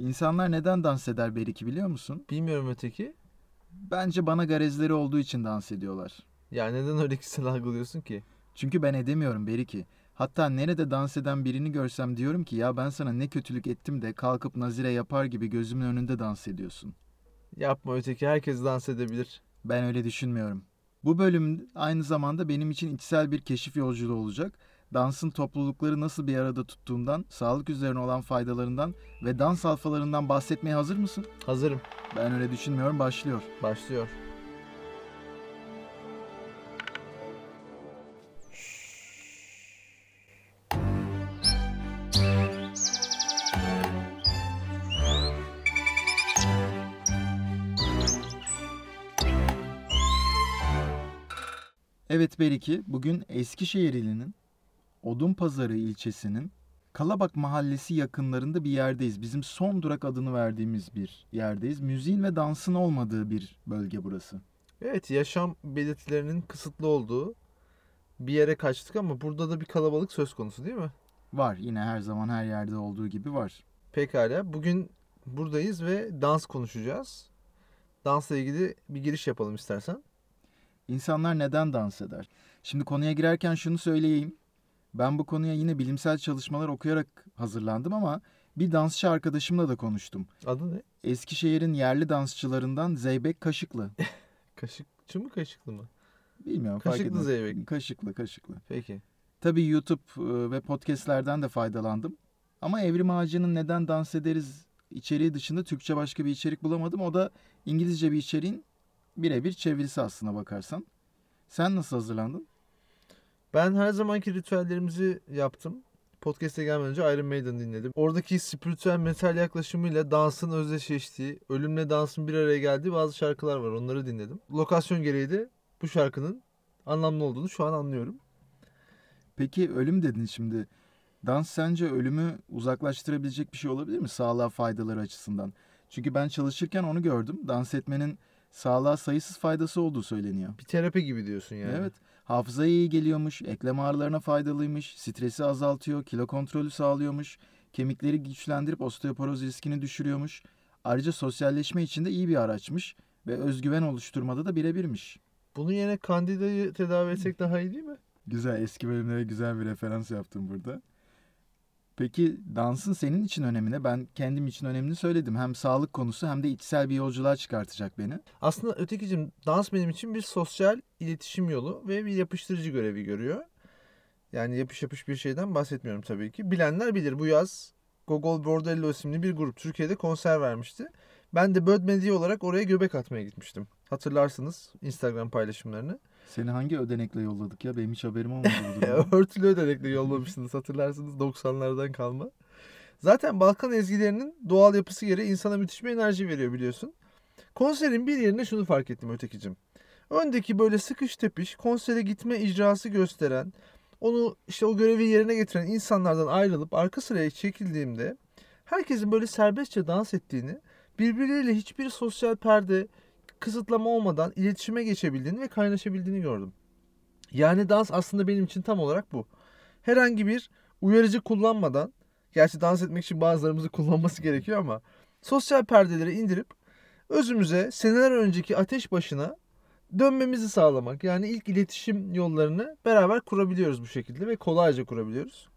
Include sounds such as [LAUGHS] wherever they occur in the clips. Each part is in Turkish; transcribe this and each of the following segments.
İnsanlar neden dans eder Beriki biliyor musun? Bilmiyorum öteki. Bence bana garezleri olduğu için dans ediyorlar. Ya neden öyle kişisel algılıyorsun ki? Çünkü ben edemiyorum Beriki. Hatta nerede dans eden birini görsem diyorum ki ya ben sana ne kötülük ettim de kalkıp nazire yapar gibi gözümün önünde dans ediyorsun. Yapma öteki. Herkes dans edebilir. Ben öyle düşünmüyorum. Bu bölüm aynı zamanda benim için içsel bir keşif yolculuğu olacak. Dansın toplulukları nasıl bir arada tuttuğundan, sağlık üzerine olan faydalarından ve dans alfalarından bahsetmeye hazır mısın? Hazırım. Ben öyle düşünmüyorum. Başlıyor. Başlıyor. Evet Beriki, bugün Eskişehir ilinin Odunpazarı ilçesinin Kalabak Mahallesi yakınlarında bir yerdeyiz. Bizim son durak adını verdiğimiz bir yerdeyiz. Müziğin ve dansın olmadığı bir bölge burası. Evet yaşam belirtilerinin kısıtlı olduğu bir yere kaçtık ama burada da bir kalabalık söz konusu değil mi? Var yine her zaman her yerde olduğu gibi var. Pekala. Bugün buradayız ve dans konuşacağız. Dansla ilgili bir giriş yapalım istersen. İnsanlar neden dans eder? Şimdi konuya girerken şunu söyleyeyim. Ben bu konuya yine bilimsel çalışmalar okuyarak hazırlandım ama bir dansçı arkadaşımla da konuştum. Adı ne? Eskişehir'in yerli dansçılarından Zeybek Kaşıklı. [LAUGHS] Kaşıkçı mı kaşıklı mı? Bilmiyorum Kaşıklı. Zeybek. Kaşıklı kaşıklı. Peki. Tabii YouTube e, ve podcastlerden de faydalandım. Ama Evrim Ağacı'nın Neden Dans Ederiz içeriği dışında Türkçe başka bir içerik bulamadım. O da İngilizce bir içeriğin birebir çevirisi aslına bakarsan. Sen nasıl hazırlandın? Ben her zamanki ritüellerimizi yaptım. Podcast'e gelmeden önce Iron Maiden dinledim. Oradaki spiritüel metal yaklaşımıyla dansın özdeşleştiği, ölümle dansın bir araya geldiği bazı şarkılar var. Onları dinledim. Lokasyon gereği de bu şarkının anlamlı olduğunu şu an anlıyorum. Peki ölüm dedin şimdi. Dans sence ölümü uzaklaştırabilecek bir şey olabilir mi sağlığa faydaları açısından? Çünkü ben çalışırken onu gördüm. Dans etmenin sağlığa sayısız faydası olduğu söyleniyor. Bir terapi gibi diyorsun yani. Evet. Hafızaya iyi geliyormuş, eklem ağrılarına faydalıymış, stresi azaltıyor, kilo kontrolü sağlıyormuş, kemikleri güçlendirip osteoporoz riskini düşürüyormuş. Ayrıca sosyalleşme için de iyi bir araçmış ve özgüven oluşturmada da birebirmiş. Bunun yerine kandidayı tedavi etsek daha iyi değil mi? Güzel, eski bölümlere güzel bir referans yaptım burada. Peki dansın senin için önemine ben kendim için önemini söyledim. Hem sağlık konusu hem de içsel bir yolculuğa çıkartacak beni. Aslında ötekicim dans benim için bir sosyal iletişim yolu ve bir yapıştırıcı görevi görüyor. Yani yapış yapış bir şeyden bahsetmiyorum tabii ki. Bilenler bilir bu yaz Gogol Bordello isimli bir grup Türkiye'de konser vermişti. Ben de Bird Media olarak oraya göbek atmaya gitmiştim. Hatırlarsınız Instagram paylaşımlarını. Seni hangi ödenekle yolladık ya? Benim hiç haberim [LAUGHS] olmadı bu durumda. Örtülü ödenekle yollamıştınız hatırlarsınız 90'lardan kalma. Zaten Balkan ezgilerinin doğal yapısı gereği insana müthiş bir enerji veriyor biliyorsun. Konserin bir yerine şunu fark ettim ötekicim. Öndeki böyle sıkış tepiş konsere gitme icrası gösteren, onu işte o görevi yerine getiren insanlardan ayrılıp arka sıraya çekildiğimde herkesin böyle serbestçe dans ettiğini, birbirleriyle hiçbir sosyal perde, kısıtlama olmadan iletişime geçebildiğini ve kaynaşabildiğini gördüm. Yani dans aslında benim için tam olarak bu. Herhangi bir uyarıcı kullanmadan, gerçi dans etmek için bazılarımızı kullanması gerekiyor ama sosyal perdeleri indirip özümüze seneler önceki ateş başına dönmemizi sağlamak. Yani ilk iletişim yollarını beraber kurabiliyoruz bu şekilde ve kolayca kurabiliyoruz.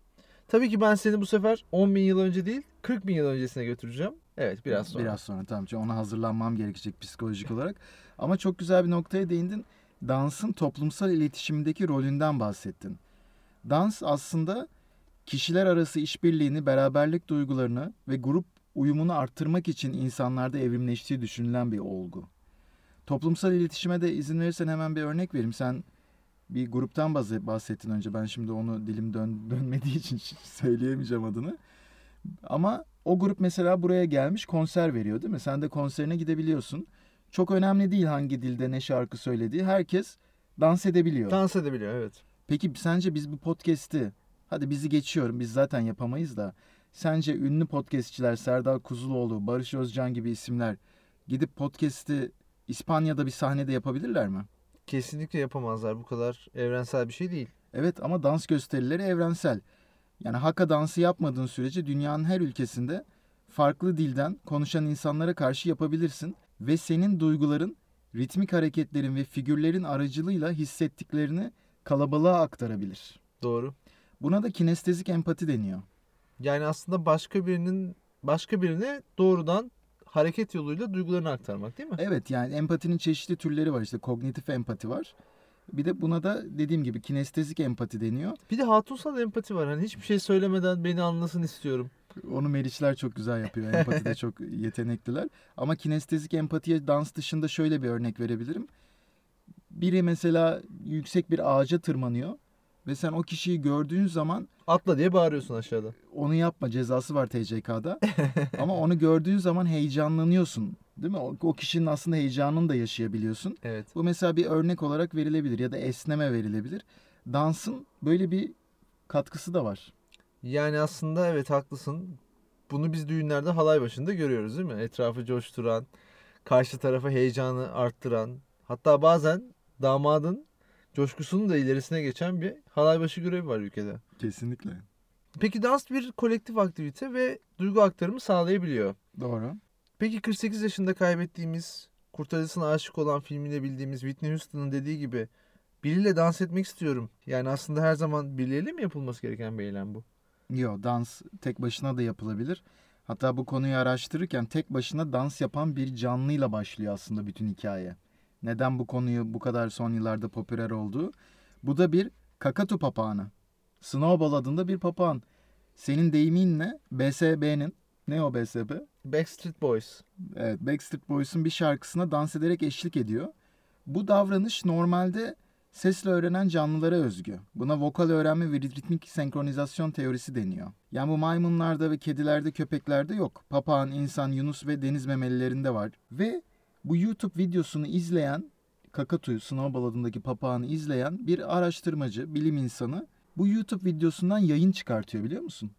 Tabii ki ben seni bu sefer 10 bin yıl önce değil 40 bin yıl öncesine götüreceğim. Evet biraz sonra. Biraz sonra tamam. Çünkü ona hazırlanmam gerekecek psikolojik olarak. Ama çok güzel bir noktaya değindin. Dansın toplumsal iletişimdeki rolünden bahsettin. Dans aslında kişiler arası işbirliğini, beraberlik duygularını ve grup uyumunu arttırmak için insanlarda evrimleştiği düşünülen bir olgu. Toplumsal iletişime de izin verirsen hemen bir örnek vereyim. Sen bir gruptan bahse- bahsettin önce. Ben şimdi onu dilim dön, [LAUGHS] dönmediği için [LAUGHS] söyleyemeyeceğim adını. Ama o grup mesela buraya gelmiş konser veriyor değil mi? Sen de konserine gidebiliyorsun. Çok önemli değil hangi dilde ne şarkı söylediği. Herkes dans edebiliyor. Dans edebiliyor evet. Peki sence biz bu podcast'i hadi bizi geçiyorum biz zaten yapamayız da sence ünlü podcastçiler Serdar Kuzuloğlu, Barış Özcan gibi isimler gidip podcast'i İspanya'da bir sahnede yapabilirler mi? Kesinlikle yapamazlar. Bu kadar evrensel bir şey değil. Evet ama dans gösterileri evrensel. Yani haka dansı yapmadığın sürece dünyanın her ülkesinde farklı dilden konuşan insanlara karşı yapabilirsin ve senin duyguların ritmik hareketlerin ve figürlerin aracılığıyla hissettiklerini kalabalığa aktarabilir. Doğru. Buna da kinestezik empati deniyor. Yani aslında başka birinin başka birine doğrudan hareket yoluyla duygularını aktarmak değil mi? Evet yani empatinin çeşitli türleri var işte kognitif empati var. Bir de buna da dediğim gibi kinestezik empati deniyor. Bir de hatunsal empati var. Hani hiçbir şey söylemeden beni anlasın istiyorum. Onu Meriçler çok güzel yapıyor. [LAUGHS] Empatide çok yetenekliler. Ama kinestezik empatiye dans dışında şöyle bir örnek verebilirim. Biri mesela yüksek bir ağaca tırmanıyor ve sen o kişiyi gördüğün zaman Atla diye bağırıyorsun aşağıda. onu yapma cezası var TCK'da. [LAUGHS] Ama onu gördüğün zaman heyecanlanıyorsun. Değil mi? O, o kişinin aslında heyecanını da yaşayabiliyorsun. Evet. Bu mesela bir örnek olarak verilebilir ya da esneme verilebilir. Dansın böyle bir katkısı da var. Yani aslında evet haklısın. Bunu biz düğünlerde halay başında görüyoruz değil mi? Etrafı coşturan, karşı tarafa heyecanı arttıran, hatta bazen damadın coşkusunun da ilerisine geçen bir halay başı görevi var ülkede. Kesinlikle. Peki dans bir kolektif aktivite ve duygu aktarımı sağlayabiliyor. Doğru. Peki 48 yaşında kaybettiğimiz, Kurtarıcısına aşık olan filmiyle bildiğimiz Whitney Houston'ın dediği gibi biriyle dans etmek istiyorum. Yani aslında her zaman birileriyle mi yapılması gereken bir eylem bu? Yo dans tek başına da yapılabilir. Hatta bu konuyu araştırırken tek başına dans yapan bir canlıyla başlıyor aslında bütün hikaye. Neden bu konuyu bu kadar son yıllarda popüler olduğu? Bu da bir kakatu papağanı. Snowball adında bir papağan. Senin deyiminle BSB'nin ne o BSB? Backstreet Boys. Evet, Backstreet Boys'un bir şarkısına dans ederek eşlik ediyor. Bu davranış normalde sesle öğrenen canlılara özgü. Buna vokal öğrenme ve ritmik senkronizasyon teorisi deniyor. Yani bu maymunlarda ve kedilerde, köpeklerde yok. Papağan, insan, yunus ve deniz memelilerinde var. Ve bu YouTube videosunu izleyen, Kakatu, Snowball adındaki papağanı izleyen bir araştırmacı, bilim insanı bu YouTube videosundan yayın çıkartıyor biliyor musun?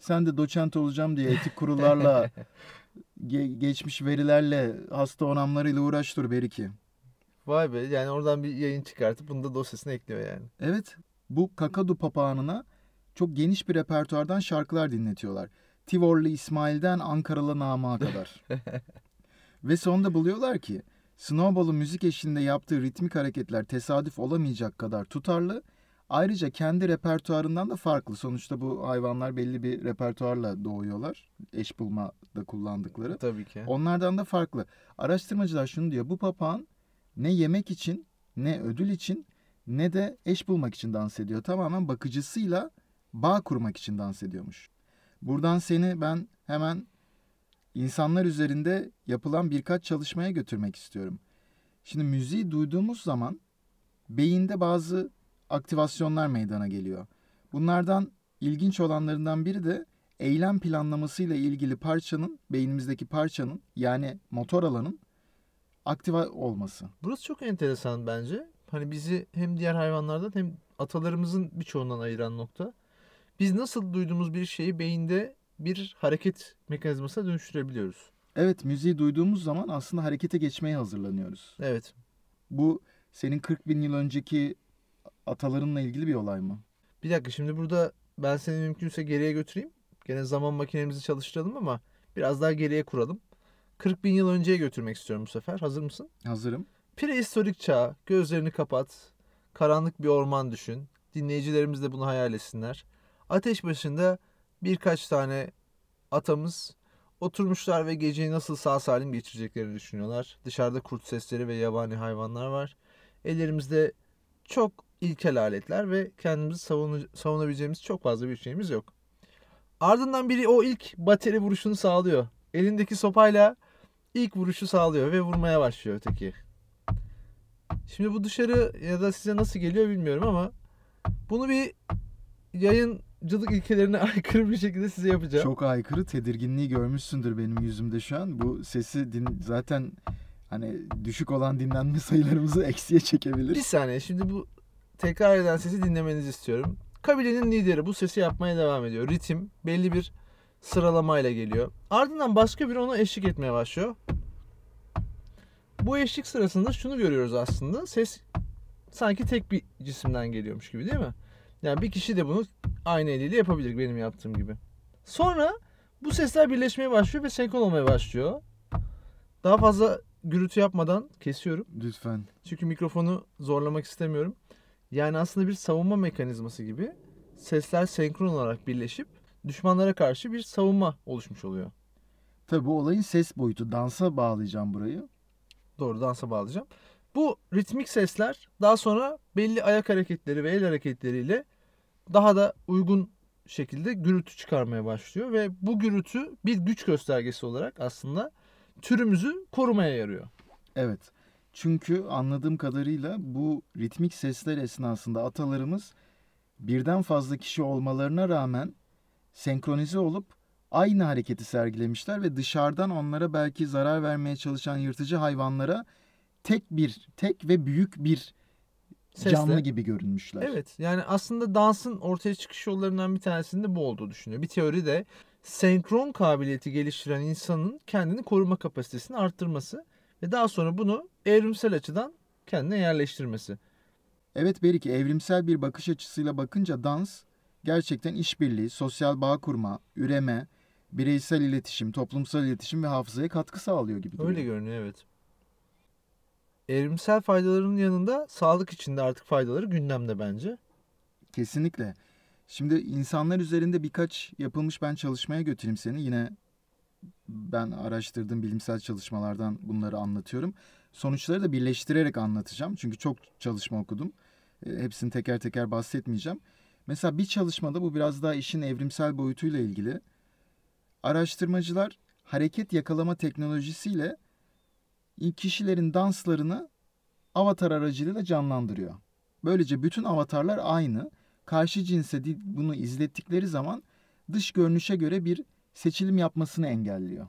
Sen de doçent olacağım diye etik kurullarla [LAUGHS] ge- geçmiş verilerle hasta onamlarıyla uğraş dur Beriki. Vay be yani oradan bir yayın çıkartıp bunu da dosyasına ekliyor yani. Evet bu kakadu papağanına çok geniş bir repertuardan şarkılar dinletiyorlar. Tivorlu İsmail'den Ankaralı Namık'a kadar. [LAUGHS] Ve sonunda buluyorlar ki Snowball'un müzik eşliğinde yaptığı ritmik hareketler tesadüf olamayacak kadar tutarlı. Ayrıca kendi repertuarından da farklı. Sonuçta bu hayvanlar belli bir repertuarla doğuyorlar. Eş bulmada kullandıkları. Tabii ki. Onlardan da farklı. Araştırmacılar şunu diyor. Bu papağan ne yemek için, ne ödül için, ne de eş bulmak için dans ediyor. Tamamen bakıcısıyla bağ kurmak için dans ediyormuş. Buradan seni ben hemen insanlar üzerinde yapılan birkaç çalışmaya götürmek istiyorum. Şimdi müziği duyduğumuz zaman beyinde bazı aktivasyonlar meydana geliyor. Bunlardan ilginç olanlarından biri de eylem planlamasıyla ilgili parçanın, beynimizdeki parçanın yani motor alanın aktive olması. Burası çok enteresan bence. Hani bizi hem diğer hayvanlardan hem atalarımızın birçoğundan ayıran nokta. Biz nasıl duyduğumuz bir şeyi beyinde bir hareket mekanizmasına dönüştürebiliyoruz. Evet müziği duyduğumuz zaman aslında harekete geçmeye hazırlanıyoruz. Evet. Bu senin 40 bin yıl önceki atalarınla ilgili bir olay mı? Bir dakika şimdi burada ben seni mümkünse geriye götüreyim. Gene zaman makinemizi çalıştıralım ama biraz daha geriye kuralım. 40 bin yıl önceye götürmek istiyorum bu sefer. Hazır mısın? Hazırım. Prehistorik çağ, gözlerini kapat, karanlık bir orman düşün. Dinleyicilerimiz de bunu hayal etsinler. Ateş başında birkaç tane atamız oturmuşlar ve geceyi nasıl sağ salim geçireceklerini düşünüyorlar. Dışarıda kurt sesleri ve yabani hayvanlar var. Ellerimizde çok ilkel aletler ve kendimizi savunu- savunabileceğimiz çok fazla bir şeyimiz yok. Ardından biri o ilk bateri vuruşunu sağlıyor. Elindeki sopayla ilk vuruşu sağlıyor ve vurmaya başlıyor öteki. Şimdi bu dışarı ya da size nasıl geliyor bilmiyorum ama bunu bir yayıncılık ilkelerine [LAUGHS] aykırı bir şekilde size yapacağım. Çok aykırı tedirginliği görmüşsündür benim yüzümde şu an. Bu sesi din zaten hani düşük olan dinlenme sayılarımızı [LAUGHS] eksiye çekebilir. Bir saniye şimdi bu tekrar eden sesi dinlemenizi istiyorum. Kabilenin lideri bu sesi yapmaya devam ediyor. Ritim belli bir sıralamayla geliyor. Ardından başka biri ona eşlik etmeye başlıyor. Bu eşlik sırasında şunu görüyoruz aslında. Ses sanki tek bir cisimden geliyormuş gibi değil mi? Yani bir kişi de bunu aynı eliyle yapabilir benim yaptığım gibi. Sonra Bu sesler birleşmeye başlıyor ve senkron olmaya başlıyor. Daha fazla gürültü yapmadan kesiyorum. Lütfen. Çünkü mikrofonu zorlamak istemiyorum. Yani aslında bir savunma mekanizması gibi sesler senkron olarak birleşip düşmanlara karşı bir savunma oluşmuş oluyor. Tabii bu olayın ses boyutu. Dansa bağlayacağım burayı. Doğru dansa bağlayacağım. Bu ritmik sesler daha sonra belli ayak hareketleri ve el hareketleriyle daha da uygun şekilde gürültü çıkarmaya başlıyor ve bu gürültü bir güç göstergesi olarak aslında türümüzü korumaya yarıyor. Evet. Çünkü anladığım kadarıyla bu ritmik sesler esnasında atalarımız birden fazla kişi olmalarına rağmen senkronize olup aynı hareketi sergilemişler ve dışarıdan onlara belki zarar vermeye çalışan yırtıcı hayvanlara tek bir, tek ve büyük bir Sesle. canlı gibi görünmüşler. Evet yani aslında dansın ortaya çıkış yollarından bir tanesinde bu olduğu düşünüyor. Bir teori de senkron kabiliyeti geliştiren insanın kendini koruma kapasitesini arttırması ve daha sonra bunu evrimsel açıdan kendine yerleştirmesi. Evet Beriki evrimsel bir bakış açısıyla bakınca dans gerçekten işbirliği, sosyal bağ kurma, üreme, bireysel iletişim, toplumsal iletişim ve hafızaya katkı sağlıyor gibi duruyor. Öyle görünüyor evet. Evrimsel faydalarının yanında sağlık içinde artık faydaları gündemde bence. Kesinlikle. Şimdi insanlar üzerinde birkaç yapılmış ben çalışmaya götüreyim seni. Yine ben araştırdığım bilimsel çalışmalardan bunları anlatıyorum. Sonuçları da birleştirerek anlatacağım. Çünkü çok çalışma okudum. E, Hepsini teker teker bahsetmeyeceğim. Mesela bir çalışmada bu biraz daha işin evrimsel boyutuyla ilgili. Araştırmacılar hareket yakalama teknolojisiyle kişilerin danslarını avatar aracılığıyla canlandırıyor. Böylece bütün avatarlar aynı. Karşı cinse bunu izlettikleri zaman dış görünüşe göre bir seçilim yapmasını engelliyor.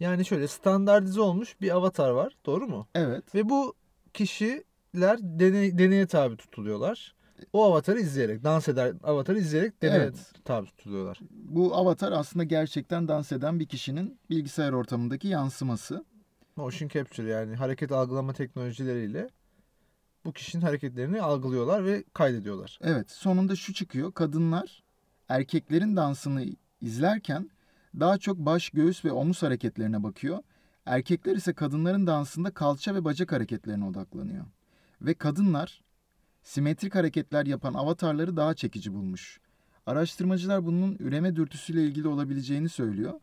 Yani şöyle standartize olmuş bir avatar var doğru mu? Evet. Ve bu kişiler deney, deneye tabi tutuluyorlar. O avatarı izleyerek, dans eder avatarı izleyerek deneye Evet. tabi tutuluyorlar. Bu avatar aslında gerçekten dans eden bir kişinin bilgisayar ortamındaki yansıması. Motion capture yani hareket algılama teknolojileriyle bu kişinin hareketlerini algılıyorlar ve kaydediyorlar. Evet, sonunda şu çıkıyor. Kadınlar erkeklerin dansını izlerken daha çok baş, göğüs ve omuz hareketlerine bakıyor. Erkekler ise kadınların dansında kalça ve bacak hareketlerine odaklanıyor. Ve kadınlar simetrik hareketler yapan avatarları daha çekici bulmuş. Araştırmacılar bunun üreme dürtüsüyle ilgili olabileceğini söylüyor.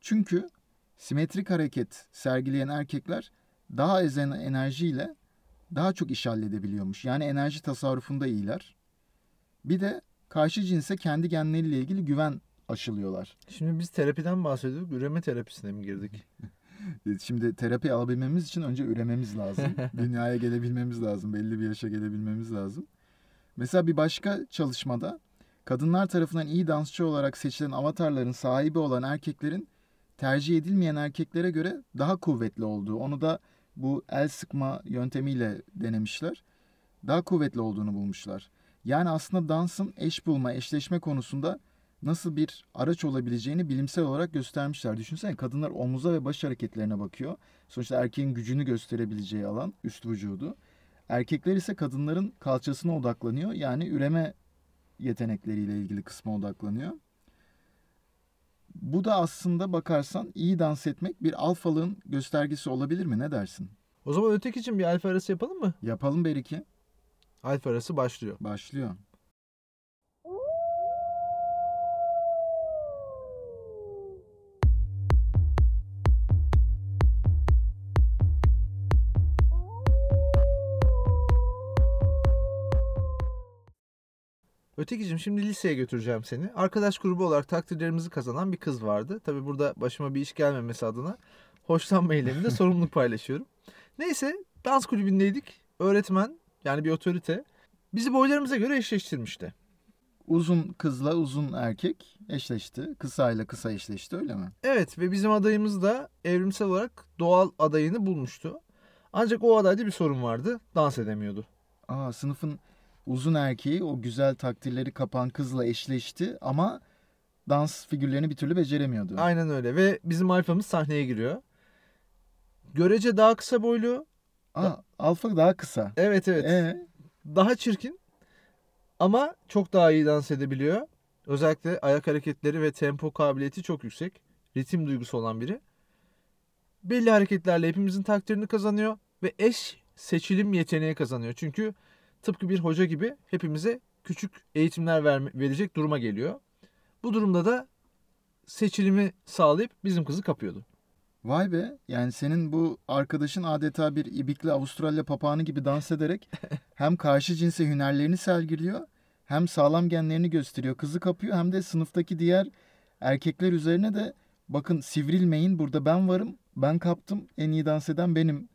Çünkü simetrik hareket sergileyen erkekler daha az en- enerjiyle daha çok iş halledebiliyormuş. Yani enerji tasarrufunda iyiler. Bir de karşı cinse kendi genleriyle ilgili güven aşılıyorlar. Şimdi biz terapiden bahsediyorduk. Üreme terapisine mi girdik? [LAUGHS] Şimdi terapi alabilmemiz için önce ürememiz lazım. [LAUGHS] Dünyaya gelebilmemiz lazım. Belli bir yaşa gelebilmemiz lazım. Mesela bir başka çalışmada kadınlar tarafından iyi dansçı olarak seçilen avatarların sahibi olan erkeklerin tercih edilmeyen erkeklere göre daha kuvvetli olduğu. Onu da bu el sıkma yöntemiyle denemişler. Daha kuvvetli olduğunu bulmuşlar. Yani aslında dansın eş bulma, eşleşme konusunda nasıl bir araç olabileceğini bilimsel olarak göstermişler. Düşünsene kadınlar omuza ve baş hareketlerine bakıyor. Sonuçta erkeğin gücünü gösterebileceği alan üst vücudu. Erkekler ise kadınların kalçasına odaklanıyor. Yani üreme yetenekleriyle ilgili kısma odaklanıyor. Bu da aslında bakarsan iyi dans etmek bir alfalığın göstergesi olabilir mi? Ne dersin? O zaman öteki için bir alfa arası yapalım mı? Yapalım Beriki. Alfa arası başlıyor. Başlıyor. Ötekicim şimdi liseye götüreceğim seni. Arkadaş grubu olarak takdirlerimizi kazanan bir kız vardı. Tabi burada başıma bir iş gelmemesi adına hoşlanma eyleminde [LAUGHS] sorumluluk paylaşıyorum. Neyse dans kulübündeydik. Öğretmen yani bir otorite bizi boylarımıza göre eşleştirmişti. Uzun kızla uzun erkek eşleşti. Kısayla kısa eşleşti öyle mi? Evet ve bizim adayımız da evrimsel olarak doğal adayını bulmuştu. Ancak o adayda bir sorun vardı. Dans edemiyordu. Aa, sınıfın uzun erkeği o güzel takdirleri kapan kızla eşleşti ama dans figürlerini bir türlü beceremiyordu. Aynen öyle ve bizim alfamız sahneye giriyor. Görece daha kısa boylu. Aa, alfa daha kısa. Evet evet. Ee, Daha çirkin. Ama çok daha iyi dans edebiliyor. Özellikle ayak hareketleri ve tempo kabiliyeti çok yüksek. Ritim duygusu olan biri. Belli hareketlerle hepimizin takdirini kazanıyor ve eş seçilim yeteneği kazanıyor. Çünkü tıpkı bir hoca gibi hepimize küçük eğitimler verme, verecek duruma geliyor. Bu durumda da seçilimi sağlayıp bizim kızı kapıyordu. Vay be yani senin bu arkadaşın adeta bir ibikli Avustralya papağanı gibi dans ederek [LAUGHS] hem karşı cinse hünerlerini sergiliyor hem sağlam genlerini gösteriyor. Kızı kapıyor hem de sınıftaki diğer erkekler üzerine de bakın sivrilmeyin burada ben varım ben kaptım en iyi dans eden benim.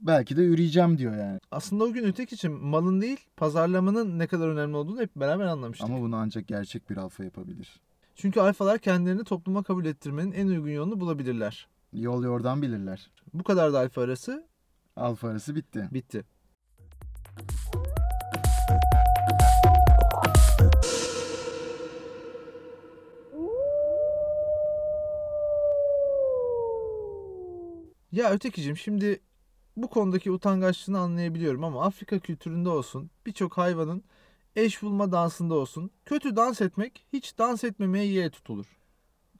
Belki de üreyeceğim diyor yani. Aslında o gün öteki için malın değil pazarlamanın ne kadar önemli olduğunu hep beraber anlamıştık. Ama bunu ancak gerçek bir alfa yapabilir. Çünkü alfalar kendilerini topluma kabul ettirmenin en uygun yolunu bulabilirler. Yol yordan bilirler. Bu kadar da alfa arası Alfa arası bitti. bitti. Ya ötekicim şimdi bu konudaki utangaçlığını anlayabiliyorum ama Afrika kültüründe olsun birçok hayvanın eş bulma dansında olsun kötü dans etmek hiç dans etmemeye yeğe tutulur.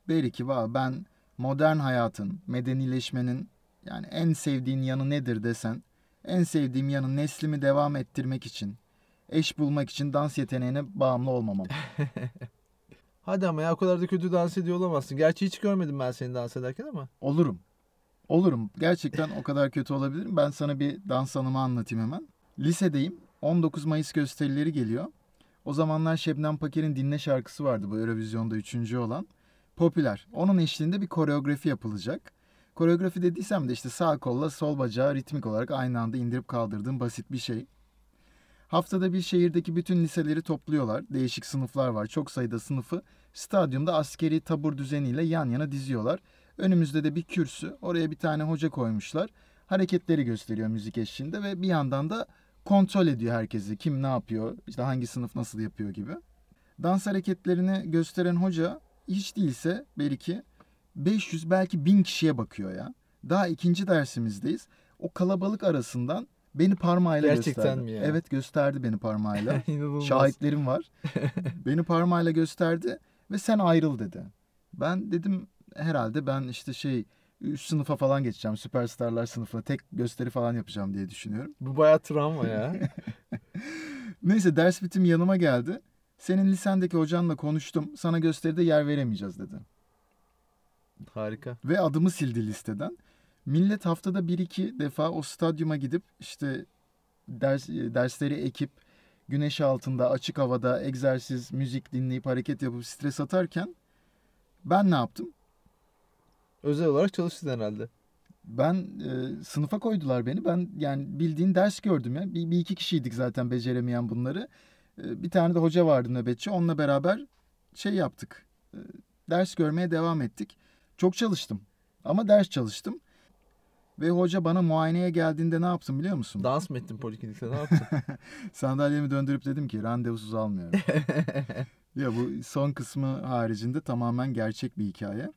Belki va ben modern hayatın, medenileşmenin yani en sevdiğin yanı nedir desen, en sevdiğim yanı neslimi devam ettirmek için, eş bulmak için dans yeteneğine bağımlı olmamam. [LAUGHS] Hadi ama ya o kadar da kötü dans ediyor olamazsın. Gerçi hiç görmedim ben seni dans ederken ama. Olurum. Olurum. Gerçekten o kadar kötü olabilirim. Ben sana bir dans anımı anlatayım hemen. Lisedeyim. 19 Mayıs gösterileri geliyor. O zamanlar Şebnem Paker'in Dinle şarkısı vardı bu Eurovizyon'da üçüncü olan. Popüler. Onun eşliğinde bir koreografi yapılacak. Koreografi dediysem de işte sağ kolla sol bacağı ritmik olarak aynı anda indirip kaldırdığım basit bir şey. Haftada bir şehirdeki bütün liseleri topluyorlar. Değişik sınıflar var. Çok sayıda sınıfı stadyumda askeri tabur düzeniyle yan yana diziyorlar. Önümüzde de bir kürsü. Oraya bir tane hoca koymuşlar. Hareketleri gösteriyor müzik eşliğinde ve bir yandan da kontrol ediyor herkesi. Kim ne yapıyor, işte hangi sınıf nasıl yapıyor gibi. Dans hareketlerini gösteren hoca hiç değilse belki 500 belki 1000 kişiye bakıyor ya. Daha ikinci dersimizdeyiz. O kalabalık arasından beni parmağıyla Gerçekten gösterdi. mi ya? Evet gösterdi beni parmağıyla. [LAUGHS] Şahitlerim var. [LAUGHS] Beni parmağıyla gösterdi ve sen ayrıl dedi. Ben dedim herhalde ben işte şey üst sınıfa falan geçeceğim. Süperstarlar sınıfına tek gösteri falan yapacağım diye düşünüyorum. Bu bayağı travma ya. [LAUGHS] Neyse ders bitim yanıma geldi. Senin lisendeki hocanla konuştum. Sana gösteride yer veremeyeceğiz dedi. Harika. Ve adımı sildi listeden. Millet haftada bir iki defa o stadyuma gidip işte ders, dersleri ekip güneş altında açık havada egzersiz, müzik dinleyip hareket yapıp stres atarken ben ne yaptım? Özel olarak çalıştın herhalde. Ben e, sınıfa koydular beni. Ben yani bildiğin ders gördüm ya. Bir, bir iki kişiydik zaten beceremeyen bunları. E, bir tane de hoca vardı nöbetçi. Onunla beraber şey yaptık. E, ders görmeye devam ettik. Çok çalıştım. Ama ders çalıştım. Ve hoca bana muayeneye geldiğinde ne yaptım biliyor musun? Dans mı ettin poliklinikte ne yaptın? [LAUGHS] Sandalyemi döndürüp dedim ki randevusuz almıyorum. [LAUGHS] ya bu son kısmı haricinde tamamen gerçek bir hikaye.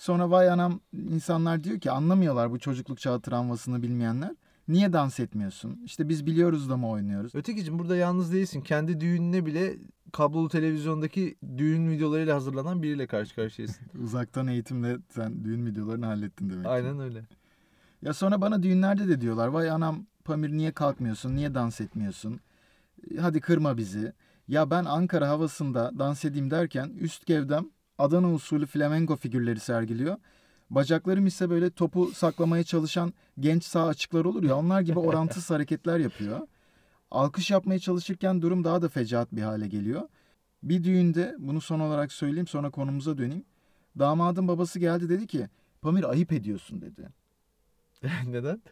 Sonra vay anam insanlar diyor ki anlamıyorlar bu çocukluk çağı travmasını bilmeyenler. Niye dans etmiyorsun? İşte biz biliyoruz da mı oynuyoruz? Ötekicim burada yalnız değilsin. Kendi düğününe bile kablolu televizyondaki düğün videolarıyla hazırlanan biriyle karşı karşıyasın. [LAUGHS] Uzaktan eğitimle sen düğün videolarını hallettin demek. ki. Aynen öyle. Ya sonra bana düğünlerde de diyorlar vay anam Pamir niye kalkmıyorsun? Niye dans etmiyorsun? Hadi kırma bizi. Ya ben Ankara havasında dans edeyim derken üst gevdem Adana usulü flamenco figürleri sergiliyor. Bacaklarım ise böyle topu saklamaya çalışan genç sağ açıklar olur ya onlar gibi orantısız [LAUGHS] hareketler yapıyor. Alkış yapmaya çalışırken durum daha da fecaat bir hale geliyor. Bir düğünde bunu son olarak söyleyeyim sonra konumuza döneyim. Damadın babası geldi dedi ki Pamir ayıp ediyorsun dedi. [LAUGHS] Neden?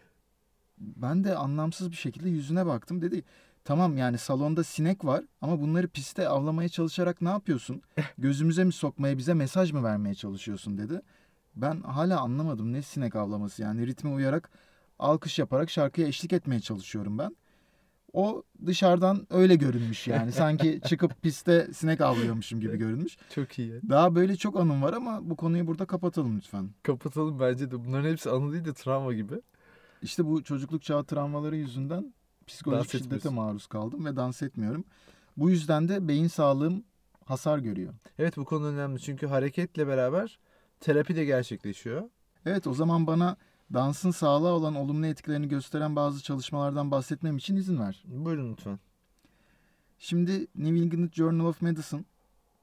Ben de anlamsız bir şekilde yüzüne baktım. Dedi tamam yani salonda sinek var ama bunları piste avlamaya çalışarak ne yapıyorsun? [LAUGHS] Gözümüze mi sokmaya bize mesaj mı vermeye çalışıyorsun dedi. Ben hala anlamadım ne sinek avlaması yani ritme uyarak alkış yaparak şarkıya eşlik etmeye çalışıyorum ben. O dışarıdan öyle görünmüş yani sanki [LAUGHS] çıkıp piste sinek avlıyormuşum gibi görünmüş. Çok iyi. Daha böyle çok anım var ama bu konuyu burada kapatalım lütfen. Kapatalım bence de. Bunların hepsi anı değil de travma gibi. İşte bu çocukluk çağı travmaları yüzünden psikolojik Dans şiddete maruz kaldım ve dans etmiyorum. Bu yüzden de beyin sağlığım hasar görüyor. Evet bu konu önemli çünkü hareketle beraber terapi de gerçekleşiyor. Evet o zaman bana dansın sağlığa olan olumlu etkilerini gösteren bazı çalışmalardan bahsetmem için izin ver. Buyurun lütfen. Şimdi New England Journal of Medicine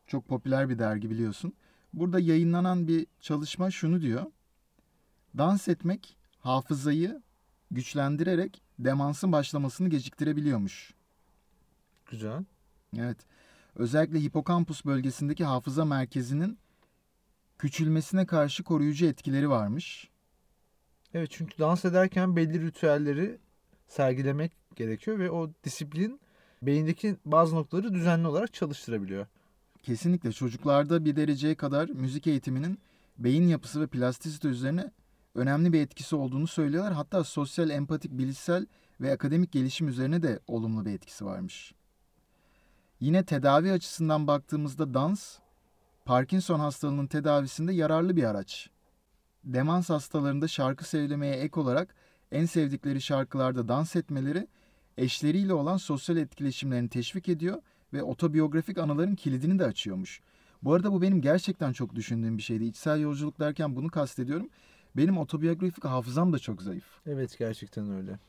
çok popüler bir dergi biliyorsun. Burada yayınlanan bir çalışma şunu diyor. Dans etmek hafızayı güçlendirerek demansın başlamasını geciktirebiliyormuş. Güzel. Evet. Özellikle hipokampus bölgesindeki hafıza merkezinin küçülmesine karşı koruyucu etkileri varmış. Evet çünkü dans ederken belli ritüelleri sergilemek gerekiyor ve o disiplin beyindeki bazı noktaları düzenli olarak çalıştırabiliyor. Kesinlikle çocuklarda bir dereceye kadar müzik eğitiminin beyin yapısı ve plastisite üzerine önemli bir etkisi olduğunu söylüyorlar. Hatta sosyal, empatik, bilişsel ve akademik gelişim üzerine de olumlu bir etkisi varmış. Yine tedavi açısından baktığımızda dans, Parkinson hastalığının tedavisinde yararlı bir araç. Demans hastalarında şarkı söylemeye ek olarak en sevdikleri şarkılarda dans etmeleri eşleriyle olan sosyal etkileşimlerini teşvik ediyor ve otobiyografik anıların kilidini de açıyormuş. Bu arada bu benim gerçekten çok düşündüğüm bir şeydi. İçsel yolculuk derken bunu kastediyorum. Benim otobiyografik hafızam da çok zayıf. Evet gerçekten öyle.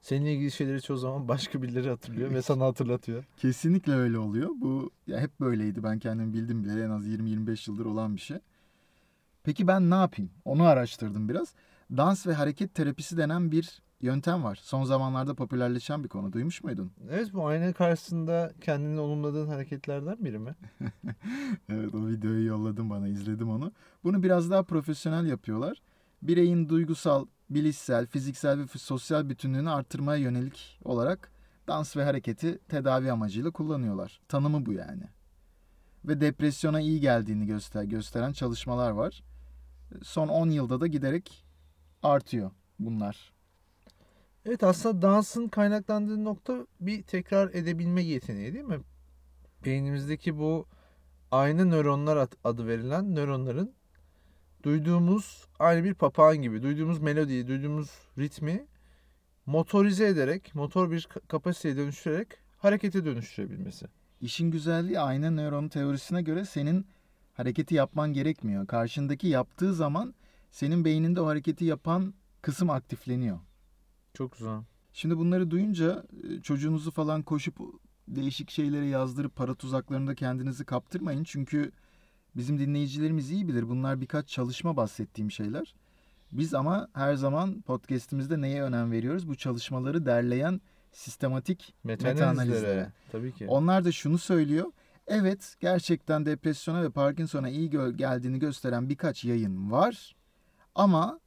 Seninle ilgili şeyleri çoğu zaman başka birileri hatırlıyor ve sana hatırlatıyor. [LAUGHS] Kesinlikle öyle oluyor. Bu ya hep böyleydi. Ben kendim bildim bile en az 20-25 yıldır olan bir şey. Peki ben ne yapayım? Onu araştırdım biraz. Dans ve hareket terapisi denen bir yöntem var. Son zamanlarda popülerleşen bir konu. Duymuş muydun? Evet bu ayna karşısında kendini olumladığın hareketlerden biri mi? [LAUGHS] Evet o videoyu yolladım bana izledim onu. Bunu biraz daha profesyonel yapıyorlar. Bireyin duygusal, bilişsel, fiziksel ve sosyal bütünlüğünü artırmaya yönelik olarak dans ve hareketi tedavi amacıyla kullanıyorlar. Tanımı bu yani. Ve depresyona iyi geldiğini göster gösteren çalışmalar var. Son 10 yılda da giderek artıyor bunlar. Evet aslında dansın kaynaklandığı nokta bir tekrar edebilme yeteneği değil mi? Beynimizdeki bu aynı nöronlar ad- adı verilen nöronların duyduğumuz aynı bir papağan gibi duyduğumuz melodiyi, duyduğumuz ritmi motorize ederek, motor bir ka- kapasiteye dönüştürerek harekete dönüştürebilmesi. İşin güzelliği ayna nöron teorisine göre senin hareketi yapman gerekmiyor. Karşındaki yaptığı zaman senin beyninde o hareketi yapan kısım aktifleniyor. Çok güzel. Şimdi bunları duyunca e, çocuğunuzu falan koşup değişik şeylere yazdırıp para tuzaklarında kendinizi kaptırmayın. Çünkü bizim dinleyicilerimiz iyi bilir. Bunlar birkaç çalışma bahsettiğim şeyler. Biz ama her zaman podcast'imizde neye önem veriyoruz? Bu çalışmaları derleyen sistematik Meta-analizlere. Meta-analizlere. Tabii ki. onlar da şunu söylüyor. Evet gerçekten depresyona ve Parkinson'a iyi gö- geldiğini gösteren birkaç yayın var. Ama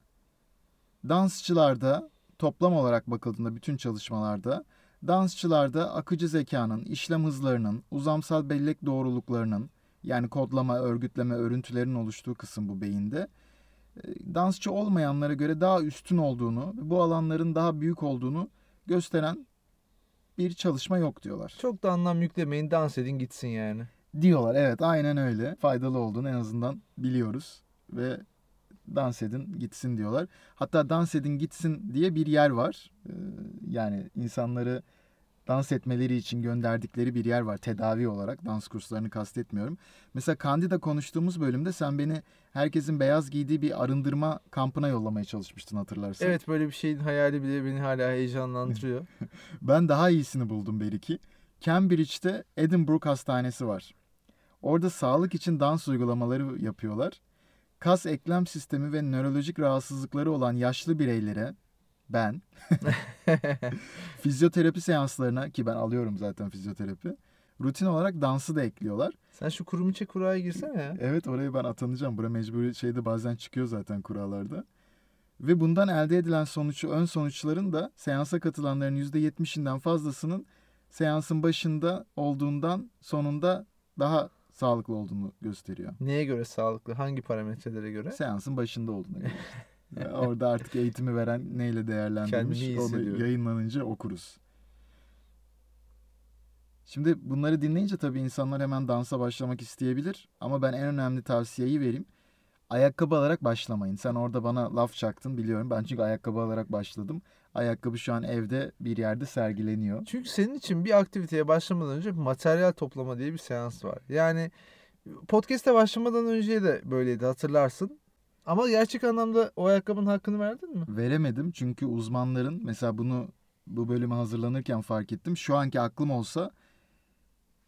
dansçılarda toplam olarak bakıldığında bütün çalışmalarda dansçılarda akıcı zekanın, işlem hızlarının, uzamsal bellek doğruluklarının yani kodlama, örgütleme, örüntülerin oluştuğu kısım bu beyinde e, dansçı olmayanlara göre daha üstün olduğunu, bu alanların daha büyük olduğunu gösteren bir çalışma yok diyorlar. Çok da anlam yüklemeyin, dans edin gitsin yani. Diyorlar evet aynen öyle. Faydalı olduğunu en azından biliyoruz ve dans edin gitsin diyorlar. Hatta dans edin gitsin diye bir yer var. Ee, yani insanları dans etmeleri için gönderdikleri bir yer var tedavi olarak. Dans kurslarını kastetmiyorum. Mesela Candida konuştuğumuz bölümde sen beni herkesin beyaz giydiği bir arındırma kampına yollamaya çalışmıştın hatırlarsan. Evet böyle bir şeyin hayali bile beni hala heyecanlandırıyor. [LAUGHS] [LAUGHS] Ben daha iyisini buldum belki. Cambridge'de Edinburgh Hastanesi var. Orada sağlık için dans uygulamaları yapıyorlar. Kas eklem sistemi ve nörolojik rahatsızlıkları olan yaşlı bireylere ben [LAUGHS] fizyoterapi seanslarına ki ben alıyorum zaten fizyoterapi rutin olarak dansı da ekliyorlar. Sen şu kurum içe kuraya girsene ya. Evet oraya ben atanacağım. Bura mecburi şeyde bazen çıkıyor zaten kurallarda. Ve bundan elde edilen sonucu, ön sonuçların da seansa katılanların %70'inden fazlasının seansın başında olduğundan sonunda daha sağlıklı olduğunu gösteriyor. Neye göre sağlıklı? Hangi parametrelere göre? Seansın başında olduğuna göre. [LAUGHS] Orada artık eğitimi veren neyle değerlendirmiş onu yayınlanınca okuruz. Şimdi bunları dinleyince tabii insanlar hemen dansa başlamak isteyebilir ama ben en önemli tavsiyeyi vereyim. Ayakkabı alarak başlamayın. Sen orada bana laf çaktın biliyorum. Ben çünkü ayakkabı alarak başladım. Ayakkabı şu an evde bir yerde sergileniyor. Çünkü senin için bir aktiviteye başlamadan önce materyal toplama diye bir seans var. Yani podcast'e başlamadan önce de böyleydi hatırlarsın. Ama gerçek anlamda o ayakkabının hakkını verdin mi? Veremedim çünkü uzmanların mesela bunu bu bölüme hazırlanırken fark ettim. Şu anki aklım olsa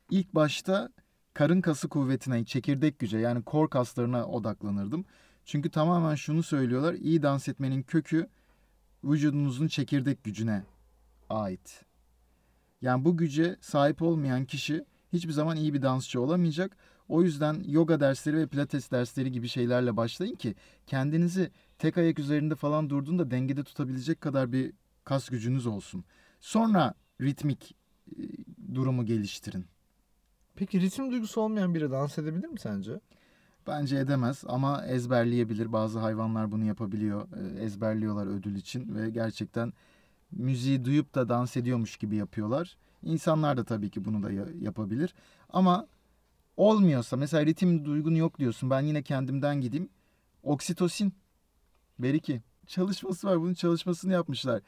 ilk başta karın kası kuvvetine, çekirdek güce yani kor kaslarına odaklanırdım. Çünkü tamamen şunu söylüyorlar. iyi dans etmenin kökü vücudunuzun çekirdek gücüne ait. Yani bu güce sahip olmayan kişi hiçbir zaman iyi bir dansçı olamayacak. O yüzden yoga dersleri ve pilates dersleri gibi şeylerle başlayın ki kendinizi tek ayak üzerinde falan durduğunda dengede tutabilecek kadar bir kas gücünüz olsun. Sonra ritmik e, durumu geliştirin. Peki ritim duygusu olmayan biri dans edebilir mi sence? Bence edemez ama ezberleyebilir. Bazı hayvanlar bunu yapabiliyor. E, Ezberliyorlar ödül için ve gerçekten müziği duyup da dans ediyormuş gibi yapıyorlar. İnsanlar da tabii ki bunu da ya- yapabilir. Ama olmuyorsa mesela ritim duygun yok diyorsun. Ben yine kendimden gideyim. Oksitosin. Beriki. Çalışması var. Bunun çalışmasını yapmışlar.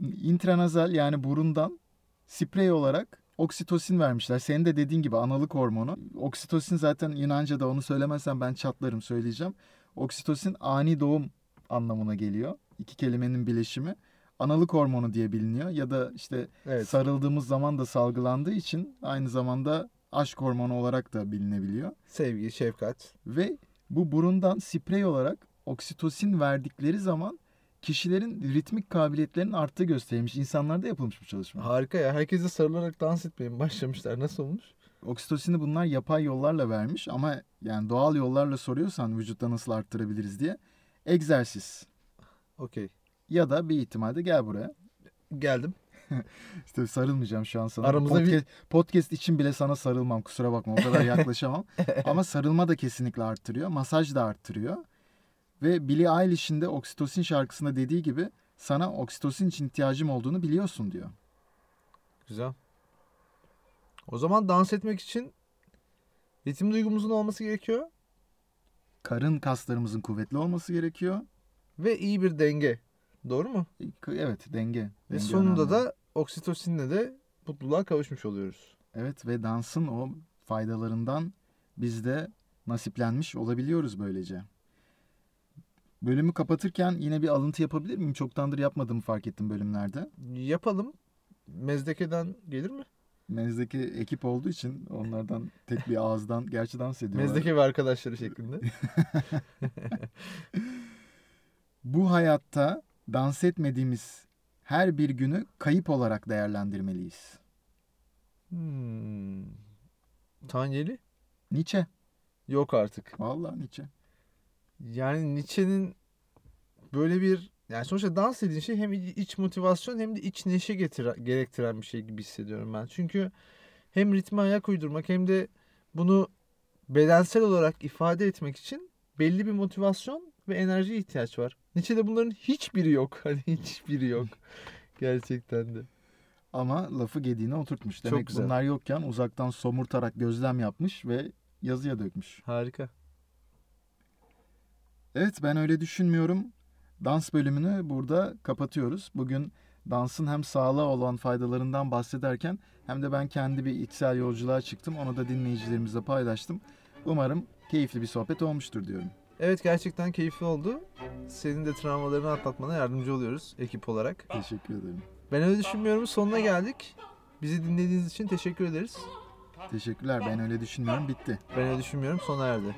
intranazal yani burundan sprey olarak oksitosin vermişler. Senin de dediğin gibi analık hormonu. Oksitosin zaten Yunanca'da onu söylemezsem ben çatlarım söyleyeceğim. Oksitosin ani doğum anlamına geliyor. İki kelimenin bileşimi. Analık hormonu diye biliniyor ya da işte Evet. sarıldığımız zaman da salgılandığı için aynı zamanda aşk hormonu olarak da bilinebiliyor. Sevgi, şefkat. Ve bu burundan sprey olarak oksitosin verdikleri zaman kişilerin ritmik kabiliyetlerinin arttığı gösterilmiş. İnsanlarda yapılmış bu çalışma. Harika ya. Herkese sarılarak dans etmeye başlamışlar? Nasıl olmuş? Oksitosini bunlar yapay yollarla vermiş ama yani doğal yollarla soruyorsan vücutta nasıl arttırabiliriz diye egzersiz Okey. ya da bir ihtimalde gel buraya. Geldim. [LAUGHS] İşte sarılmayacağım şu an sana. Aramızda bir- podcast, podcast için bile sana sarılmam kusura bakma o kadar [LAUGHS] yaklaşamam. Ama sarılma da kesinlikle arttırıyor. Masaj da arttırıyor. Ve Billie Eilish'in de Oksitosin şarkısında dediği gibi sana oksitosin için ihtiyacım olduğunu biliyorsun diyor. Güzel. O zaman dans etmek için ritim duygumuzun olması gerekiyor Karın kaslarımızın kuvvetli olması gerekiyor. ve iyi bir denge. Doğru mu? Evet denge. Ve Denge sonunda önemli. da oksitosinle de mutluluğa kavuşmuş oluyoruz. Evet ve dansın o faydalarından biz de nasiplenmiş olabiliyoruz böylece. Bölümü kapatırken yine bir alıntı yapabilir miyim? Çoktandır yapmadığımı fark ettim bölümlerde. Yapalım. Mezdeke'den gelir mi? Mezdeki ekip olduğu için onlardan tek bir ağızdan gerçi dans ediyorlar. Mezdeke ve arkadaşları şeklinde. [LAUGHS] Bu hayatta dans etmediğimiz her bir günü kayıp olarak değerlendirmeliyiz. Hmm. Tanyeli? Nietzsche. Yok artık. Vallahi Nietzsche. Yani Nietzsche'nin böyle bir yani sonuçta dans dediğin şey hem iç motivasyon hem de iç neşe getire, gerektiren bir şey gibi hissediyorum ben. Çünkü hem ritme ayak uydurmak hem de bunu bedensel olarak ifade etmek için belli bir motivasyon ve enerjiye ihtiyaç var. Nietzsche'de bunların hiçbiri yok. [LAUGHS] Hani hiçbiri yok. Gerçekten de. Ama lafı gediğine oturtmuş. Çok Demek güzel. bunlar yokken uzaktan somurtarak gözlem yapmış ve yazıya dökmüş. Harika. Evet ben öyle düşünmüyorum. Dans bölümünü burada kapatıyoruz. Bugün dansın hem sağlığa olan faydalarından bahsederken hem de ben kendi bir içsel yolculuğa çıktım. Onu da dinleyicilerimizle paylaştım. Umarım keyifli bir sohbet olmuştur diyorum. Evet gerçekten keyifli oldu. Senin de travmalarını atlatmana yardımcı oluyoruz ekip olarak. Teşekkür ederim. Ben öyle düşünmüyorum. Sonuna geldik. Bizi dinlediğiniz için teşekkür ederiz. Teşekkürler. Ben öyle düşünmüyorum. Bitti. Ben öyle düşünmüyorum. Sona erdi.